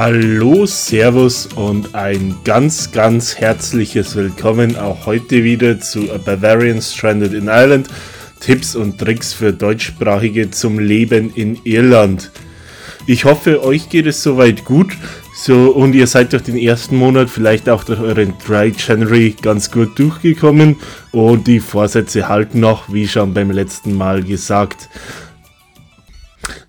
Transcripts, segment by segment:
Hallo, Servus und ein ganz, ganz herzliches Willkommen auch heute wieder zu A Bavarian Stranded in Ireland. Tipps und Tricks für Deutschsprachige zum Leben in Irland. Ich hoffe, euch geht es soweit gut. So, und ihr seid durch den ersten Monat, vielleicht auch durch euren Dry January ganz gut durchgekommen. Und die Vorsätze halten noch, wie schon beim letzten Mal gesagt.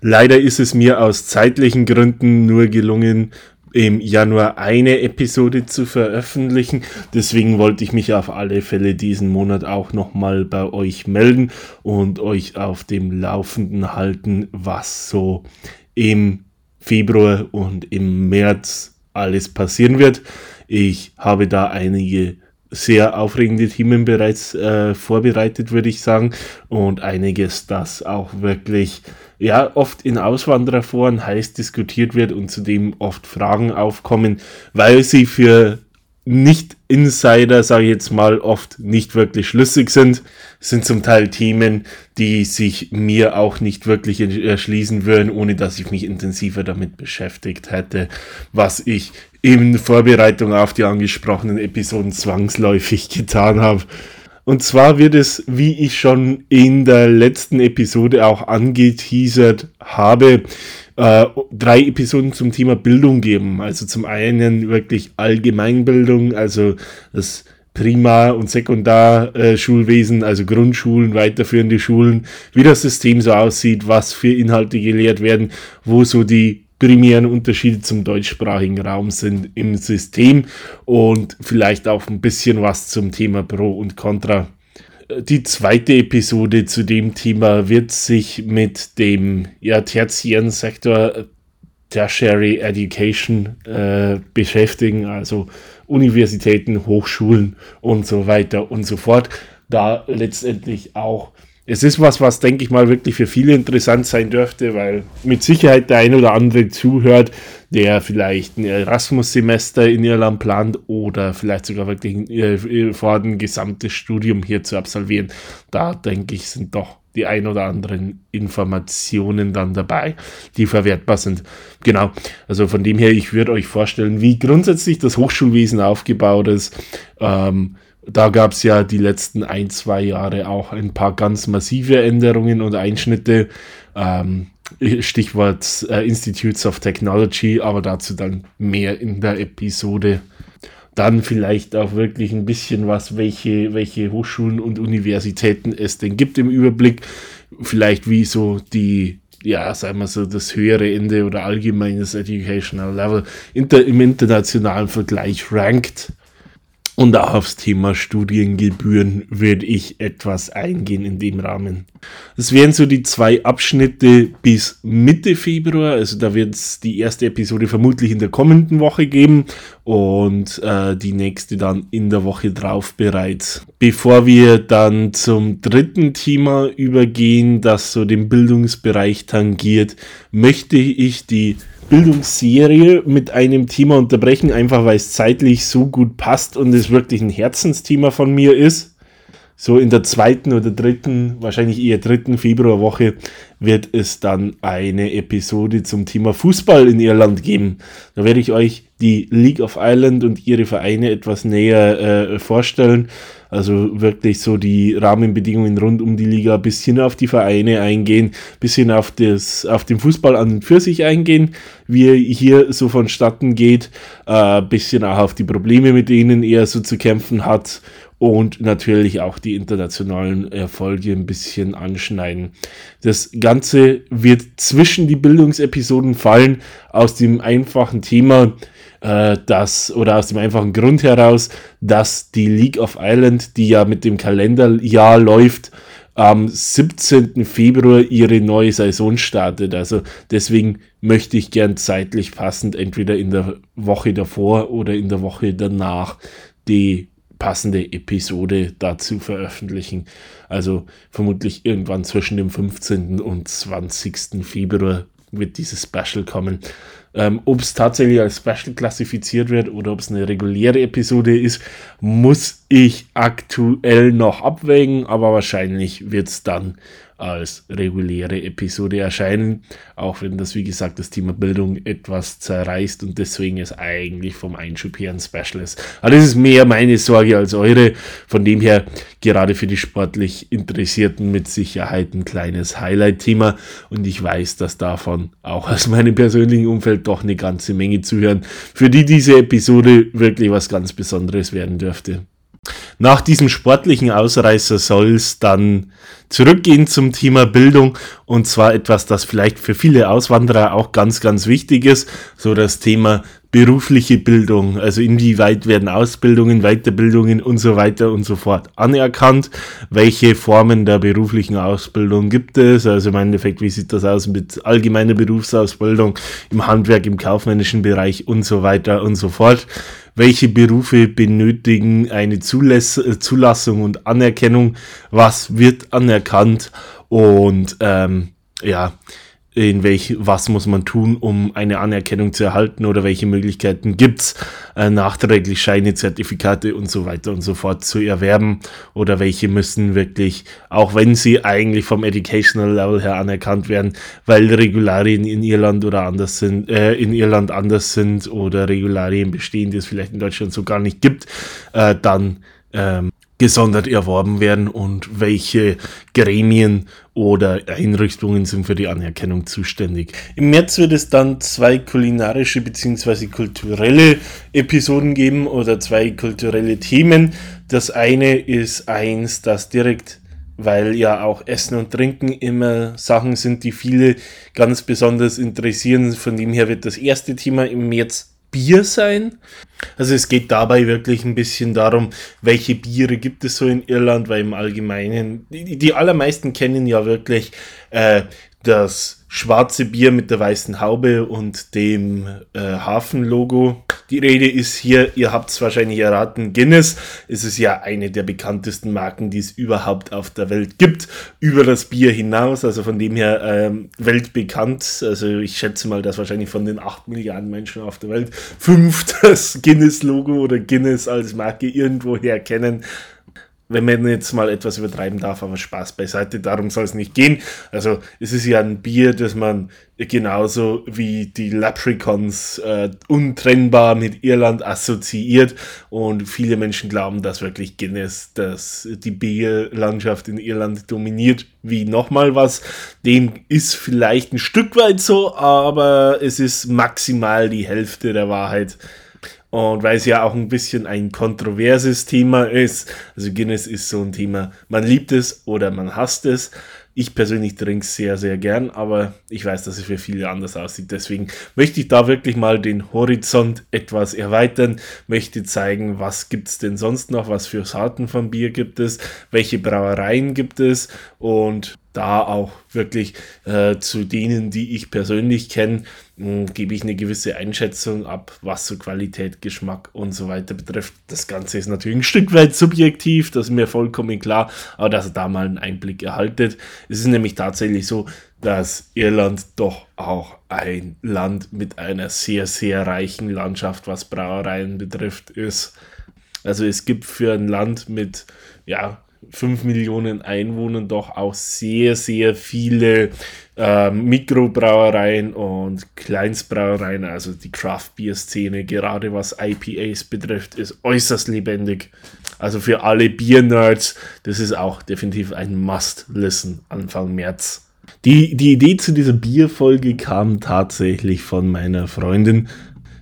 Leider ist es mir aus zeitlichen Gründen nur gelungen, im Januar eine Episode zu veröffentlichen. Deswegen wollte ich mich auf alle Fälle diesen Monat auch nochmal bei euch melden und euch auf dem Laufenden halten, was so im Februar und im März alles passieren wird. Ich habe da einige sehr aufregende Themen bereits äh, vorbereitet, würde ich sagen. Und einiges, das auch wirklich ja oft in Auswandererforen heiß diskutiert wird und zudem oft Fragen aufkommen, weil sie für nicht-Insider, sage ich jetzt mal, oft nicht wirklich schlüssig sind. Es sind zum Teil Themen, die sich mir auch nicht wirklich erschließen würden, ohne dass ich mich intensiver damit beschäftigt hätte, was ich in Vorbereitung auf die angesprochenen Episoden zwangsläufig getan habe. Und zwar wird es, wie ich schon in der letzten Episode auch angeteasert habe, äh, drei Episoden zum Thema Bildung geben. Also zum einen wirklich Allgemeinbildung, also das Primar- und Sekundarschulwesen, also Grundschulen, weiterführende Schulen, wie das System so aussieht, was für Inhalte gelehrt werden, wo so die primären Unterschiede zum deutschsprachigen Raum sind im System und vielleicht auch ein bisschen was zum Thema Pro und Contra. Die zweite Episode zu dem Thema wird sich mit dem ja, tertiären Sektor Tertiary Education äh, beschäftigen, also Universitäten, Hochschulen und so weiter und so fort. Da letztendlich auch es ist was, was, denke ich mal, wirklich für viele interessant sein dürfte, weil mit Sicherheit der ein oder andere zuhört, der vielleicht ein Erasmus-Semester in Irland plant oder vielleicht sogar wirklich äh, vor ein gesamtes Studium hier zu absolvieren. Da, denke ich, sind doch die ein oder anderen Informationen dann dabei, die verwertbar sind. Genau, also von dem her, ich würde euch vorstellen, wie grundsätzlich das Hochschulwesen aufgebaut ist. Ähm, da gab es ja die letzten ein, zwei Jahre auch ein paar ganz massive Änderungen und Einschnitte. Ähm, Stichwort äh, Institutes of Technology, aber dazu dann mehr in der Episode. Dann vielleicht auch wirklich ein bisschen was, welche, welche Hochschulen und Universitäten es denn gibt im Überblick. Vielleicht wie so die ja, sagen wir so, das höhere Ende oder allgemeines Educational Level inter, im internationalen Vergleich rankt. Und auch aufs Thema Studiengebühren würde ich etwas eingehen in dem Rahmen. Es wären so die zwei Abschnitte bis Mitte Februar. Also da wird es die erste Episode vermutlich in der kommenden Woche geben und äh, die nächste dann in der Woche drauf bereits. Bevor wir dann zum dritten Thema übergehen, das so den Bildungsbereich tangiert, möchte ich die Bildungsserie mit einem Thema unterbrechen, einfach weil es zeitlich so gut passt und es wirklich ein Herzensthema von mir ist. So in der zweiten oder dritten, wahrscheinlich eher dritten Februarwoche wird es dann eine Episode zum Thema Fußball in Irland geben. Da werde ich euch die League of Ireland und ihre Vereine etwas näher äh, vorstellen. Also wirklich so die Rahmenbedingungen rund um die Liga, bisschen auf die Vereine eingehen, bisschen auf, das, auf den Fußball an und für sich eingehen, wie er hier so vonstatten geht, äh, bisschen auch auf die Probleme, mit denen er so zu kämpfen hat und natürlich auch die internationalen Erfolge ein bisschen anschneiden. Das Ganze wird zwischen die Bildungsepisoden fallen, aus dem einfachen Thema, äh, dass, oder aus dem einfachen Grund heraus, dass die League of Ireland, die ja mit dem Kalenderjahr läuft, am 17. Februar ihre neue Saison startet. Also deswegen möchte ich gern zeitlich passend entweder in der Woche davor oder in der Woche danach die passende Episode dazu veröffentlichen. Also vermutlich irgendwann zwischen dem 15. und 20. Februar wird dieses Special kommen. Ähm, ob es tatsächlich als Special klassifiziert wird oder ob es eine reguläre Episode ist, muss ich aktuell noch abwägen, aber wahrscheinlich wird es dann als reguläre Episode erscheinen, auch wenn das, wie gesagt, das Thema Bildung etwas zerreißt und deswegen es eigentlich vom Einschub her ein Special ist. Aber das ist mehr meine Sorge als eure, von dem her gerade für die sportlich Interessierten mit Sicherheit ein kleines Highlight-Thema und ich weiß, dass davon auch aus meinem persönlichen Umfeld doch eine ganze Menge zuhören, für die diese Episode wirklich was ganz Besonderes werden dürfte. Nach diesem sportlichen Ausreißer soll es dann zurückgehen zum Thema Bildung. Und zwar etwas, das vielleicht für viele Auswanderer auch ganz, ganz wichtig ist, so das Thema berufliche Bildung, also inwieweit werden Ausbildungen, Weiterbildungen und so weiter und so fort anerkannt, welche Formen der beruflichen Ausbildung gibt es, also im Endeffekt, wie sieht das aus mit allgemeiner Berufsausbildung im Handwerk, im kaufmännischen Bereich und so weiter und so fort? Welche Berufe benötigen eine Zulass Zulassung und Anerkennung, was wird anerkannt? Und ähm, ja, in welch, was muss man tun, um eine Anerkennung zu erhalten oder welche Möglichkeiten gibt's äh, nachträglich Scheine, Zertifikate und so weiter und so fort zu erwerben? Oder welche müssen wirklich, auch wenn sie eigentlich vom Educational Level her anerkannt werden, weil Regularien in Irland oder anders sind, äh, in Irland anders sind oder Regularien bestehen, die es vielleicht in Deutschland so gar nicht gibt, äh, dann ähm, gesondert erworben werden und welche Gremien oder Einrichtungen sind für die Anerkennung zuständig. Im März wird es dann zwei kulinarische bzw. kulturelle Episoden geben oder zwei kulturelle Themen. Das eine ist eins, das direkt weil ja auch Essen und Trinken immer Sachen sind, die viele ganz besonders interessieren. Von dem her wird das erste Thema im März Bier sein. Also es geht dabei wirklich ein bisschen darum, welche Biere gibt es so in Irland, weil im Allgemeinen, die, die allermeisten kennen ja wirklich äh, das schwarze Bier mit der weißen Haube und dem äh, Hafenlogo. Die Rede ist hier, ihr habt es wahrscheinlich erraten, Guinness. Es ist ja eine der bekanntesten Marken, die es überhaupt auf der Welt gibt. Über das Bier hinaus, also von dem her ähm, weltbekannt. Also ich schätze mal, dass wahrscheinlich von den 8 Milliarden Menschen auf der Welt fünf das Guinness-Logo oder Guinness als Marke irgendwoher kennen wenn man jetzt mal etwas übertreiben darf, aber Spaß beiseite, darum soll es nicht gehen. Also es ist ja ein Bier, das man genauso wie die Leprechauns äh, untrennbar mit Irland assoziiert und viele Menschen glauben, dass wirklich Guinness dass die Bierlandschaft in Irland dominiert, wie nochmal was. Dem ist vielleicht ein Stück weit so, aber es ist maximal die Hälfte der Wahrheit. Und weil es ja auch ein bisschen ein kontroverses Thema ist, also Guinness ist so ein Thema, man liebt es oder man hasst es. Ich persönlich trinke es sehr, sehr gern, aber ich weiß, dass es für viele anders aussieht. Deswegen möchte ich da wirklich mal den Horizont etwas erweitern, möchte zeigen, was gibt es denn sonst noch, was für Sorten von Bier gibt es, welche Brauereien gibt es und da auch wirklich äh, zu denen, die ich persönlich kenne, gebe ich eine gewisse Einschätzung ab, was so Qualität, Geschmack und so weiter betrifft. Das Ganze ist natürlich ein Stück weit subjektiv, das ist mir vollkommen klar, aber dass ihr da mal einen Einblick erhaltet. Es ist nämlich tatsächlich so, dass Irland doch auch ein Land mit einer sehr, sehr reichen Landschaft, was Brauereien betrifft, ist. Also es gibt für ein Land mit, ja, 5 Millionen Einwohnern doch auch sehr, sehr viele äh, Mikrobrauereien und Kleinstbrauereien, also die Craft Beer Szene, gerade was IPAs betrifft, ist äußerst lebendig. Also für alle Bier-Nerds, das ist auch definitiv ein Must-Listen Anfang März. Die, die Idee zu dieser Bierfolge kam tatsächlich von meiner Freundin,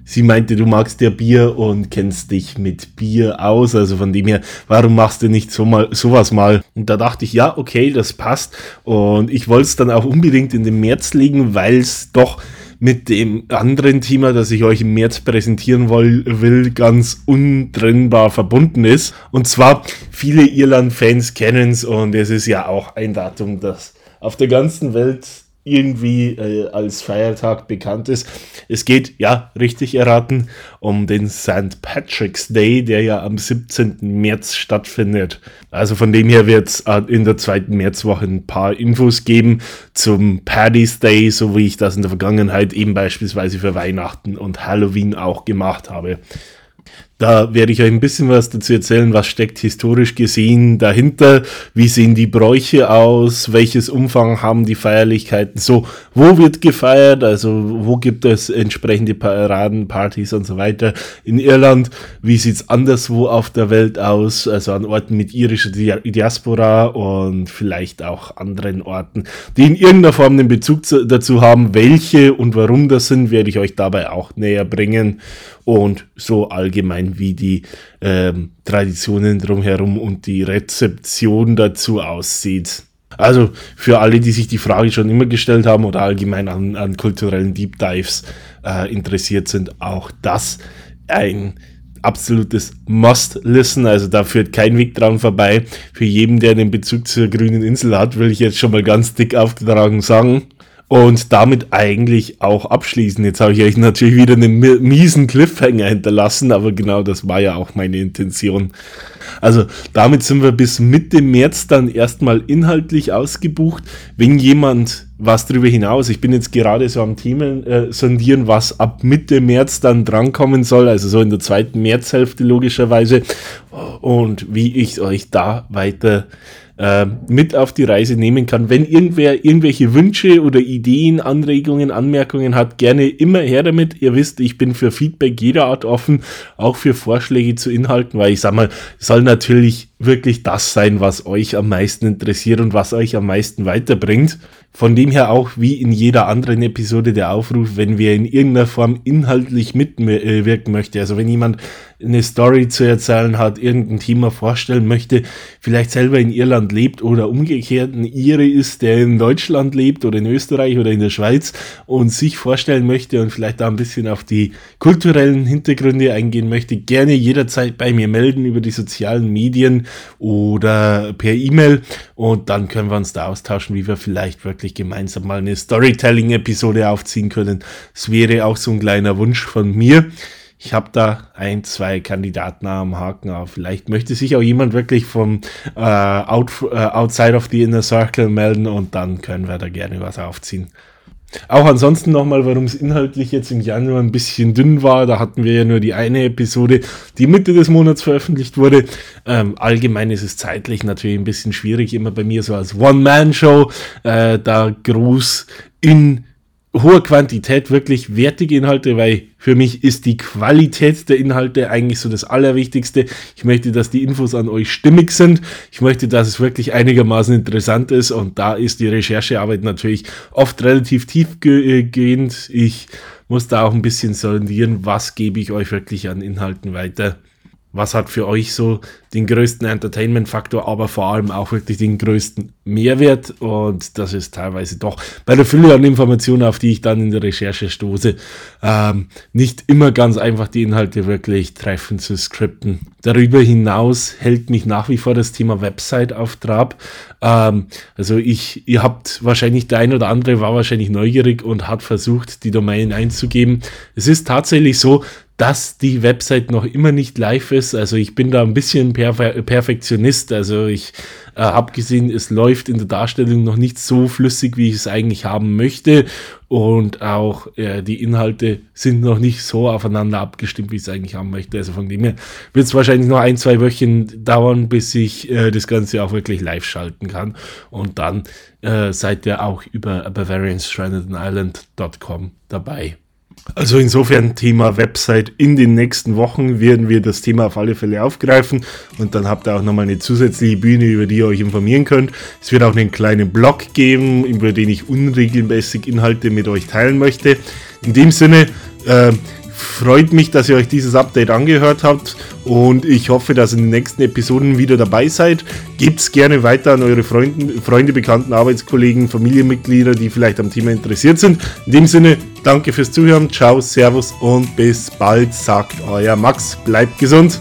sie meinte, du magst ja Bier und kennst dich mit Bier aus. Also von dem her, warum machst du nicht so mal, sowas mal? Und da dachte ich, ja, okay, das passt. Und ich wollte es dann auch unbedingt in den März legen, weil es doch mit dem anderen Thema, das ich euch im März präsentieren will, ganz untrennbar verbunden ist. Und zwar, viele Irland-Fans kennen es und es ist ja auch ein Datum, das auf der ganzen Welt irgendwie äh, als Feiertag bekannt ist. Es geht, ja, richtig erraten, um den St. Patrick's Day, der ja am 17. März stattfindet. Also von dem her wird es äh, in der zweiten Märzwoche ein paar Infos geben zum Paddy's Day, so wie ich das in der Vergangenheit eben beispielsweise für Weihnachten und Halloween auch gemacht habe. Da werde ich euch ein bisschen was dazu erzählen, was steckt historisch gesehen dahinter, wie sehen die Bräuche aus, welches Umfang haben die Feierlichkeiten, so, wo wird gefeiert, also wo gibt es entsprechende Paraden, Partys und so weiter. In Irland, wie sieht's anderswo auf der Welt aus, also an Orten mit irischer Diaspora und vielleicht auch anderen Orten, die in irgendeiner Form den Bezug dazu haben, welche und warum das sind, werde ich euch dabei auch näher bringen. Und so allgemein wie die ähm, Traditionen drumherum und die Rezeption dazu aussieht. Also für alle, die sich die Frage schon immer gestellt haben oder allgemein an, an kulturellen Deep Dives äh, interessiert sind, auch das ein absolutes Must-Listen. Also da führt kein Weg dran vorbei. Für jeden, der einen Bezug zur grünen Insel hat, will ich jetzt schon mal ganz dick aufgetragen sagen und damit eigentlich auch abschließen. Jetzt habe ich euch natürlich wieder einen miesen Cliffhanger hinterlassen, aber genau das war ja auch meine Intention. Also damit sind wir bis Mitte März dann erstmal inhaltlich ausgebucht. Wenn jemand was darüber hinaus, ich bin jetzt gerade so am Themen äh, sondieren, was ab Mitte März dann drankommen soll, also so in der zweiten Märzhälfte logischerweise und wie ich euch da weiter äh, mit auf die Reise nehmen kann. Wenn irgendwer irgendwelche Wünsche oder Ideen, Anregungen, Anmerkungen hat, gerne immer her damit. Ihr wisst, ich bin für Feedback jeder Art offen, auch für Vorschläge zu Inhalten, weil ich sag mal, soll natürlich wirklich das sein, was euch am meisten interessiert und was euch am meisten weiterbringt. Von dem her auch wie in jeder anderen Episode der Aufruf, wenn wir in irgendeiner Form inhaltlich mitwirken möchte. Also wenn jemand eine Story zu erzählen hat, irgendein Thema vorstellen möchte, vielleicht selber in Irland lebt oder umgekehrt ein Ire ist, der in Deutschland lebt oder in Österreich oder in der Schweiz und sich vorstellen möchte und vielleicht da ein bisschen auf die kulturellen Hintergründe eingehen möchte, gerne jederzeit bei mir melden über die sozialen Medien oder per E-Mail und dann können wir uns da austauschen, wie wir vielleicht wirklich gemeinsam mal eine Storytelling-Episode aufziehen können. Es wäre auch so ein kleiner Wunsch von mir. Ich habe da ein, zwei Kandidaten am Haken, aber vielleicht möchte sich auch jemand wirklich vom äh, out, äh, Outside of the Inner Circle melden und dann können wir da gerne was aufziehen. Auch ansonsten nochmal, warum es inhaltlich jetzt im Januar ein bisschen dünn war. Da hatten wir ja nur die eine Episode, die Mitte des Monats veröffentlicht wurde. Ähm, allgemein ist es zeitlich natürlich ein bisschen schwierig, immer bei mir so als One-Man-Show, äh, da groß in hoher Quantität wirklich wertige Inhalte, weil für mich ist die Qualität der Inhalte eigentlich so das Allerwichtigste. Ich möchte, dass die Infos an euch stimmig sind. Ich möchte, dass es wirklich einigermaßen interessant ist und da ist die Recherchearbeit natürlich oft relativ tiefgehend. Ich muss da auch ein bisschen sondieren, was gebe ich euch wirklich an Inhalten weiter was hat für euch so den größten Entertainment-Faktor, aber vor allem auch wirklich den größten Mehrwert. Und das ist teilweise doch bei der Fülle an Informationen, auf die ich dann in der Recherche stoße, ähm, nicht immer ganz einfach die Inhalte wirklich treffend zu skripten. Darüber hinaus hält mich nach wie vor das Thema Website auf Trab. Ähm, also ich, ihr habt wahrscheinlich, der ein oder andere war wahrscheinlich neugierig und hat versucht, die Domain einzugeben. Es ist tatsächlich so, dass die Website noch immer nicht live ist. Also ich bin da ein bisschen Perfe Perfektionist. Also ich äh, habe gesehen, es läuft in der Darstellung noch nicht so flüssig, wie ich es eigentlich haben möchte. Und auch äh, die Inhalte sind noch nicht so aufeinander abgestimmt, wie ich es eigentlich haben möchte. Also von dem her wird es wahrscheinlich noch ein, zwei Wochen dauern, bis ich äh, das Ganze auch wirklich live schalten kann. Und dann äh, seid ihr auch über bavarianstrandedisland.com dabei. Also insofern Thema Website. In den nächsten Wochen werden wir das Thema auf alle Fälle aufgreifen und dann habt ihr auch nochmal eine zusätzliche Bühne, über die ihr euch informieren könnt. Es wird auch einen kleinen Blog geben, über den ich unregelmäßig Inhalte mit euch teilen möchte. In dem Sinne, äh, freut mich, dass ihr euch dieses Update angehört habt und ich hoffe, dass in den nächsten Episoden wieder dabei seid. Gebt es gerne weiter an eure Freunde, Freunde, Bekannten, Arbeitskollegen, Familienmitglieder, die vielleicht am Thema interessiert sind. In dem Sinne, danke fürs Zuhören, ciao, servus und bis bald, sagt euer Max. Bleibt gesund.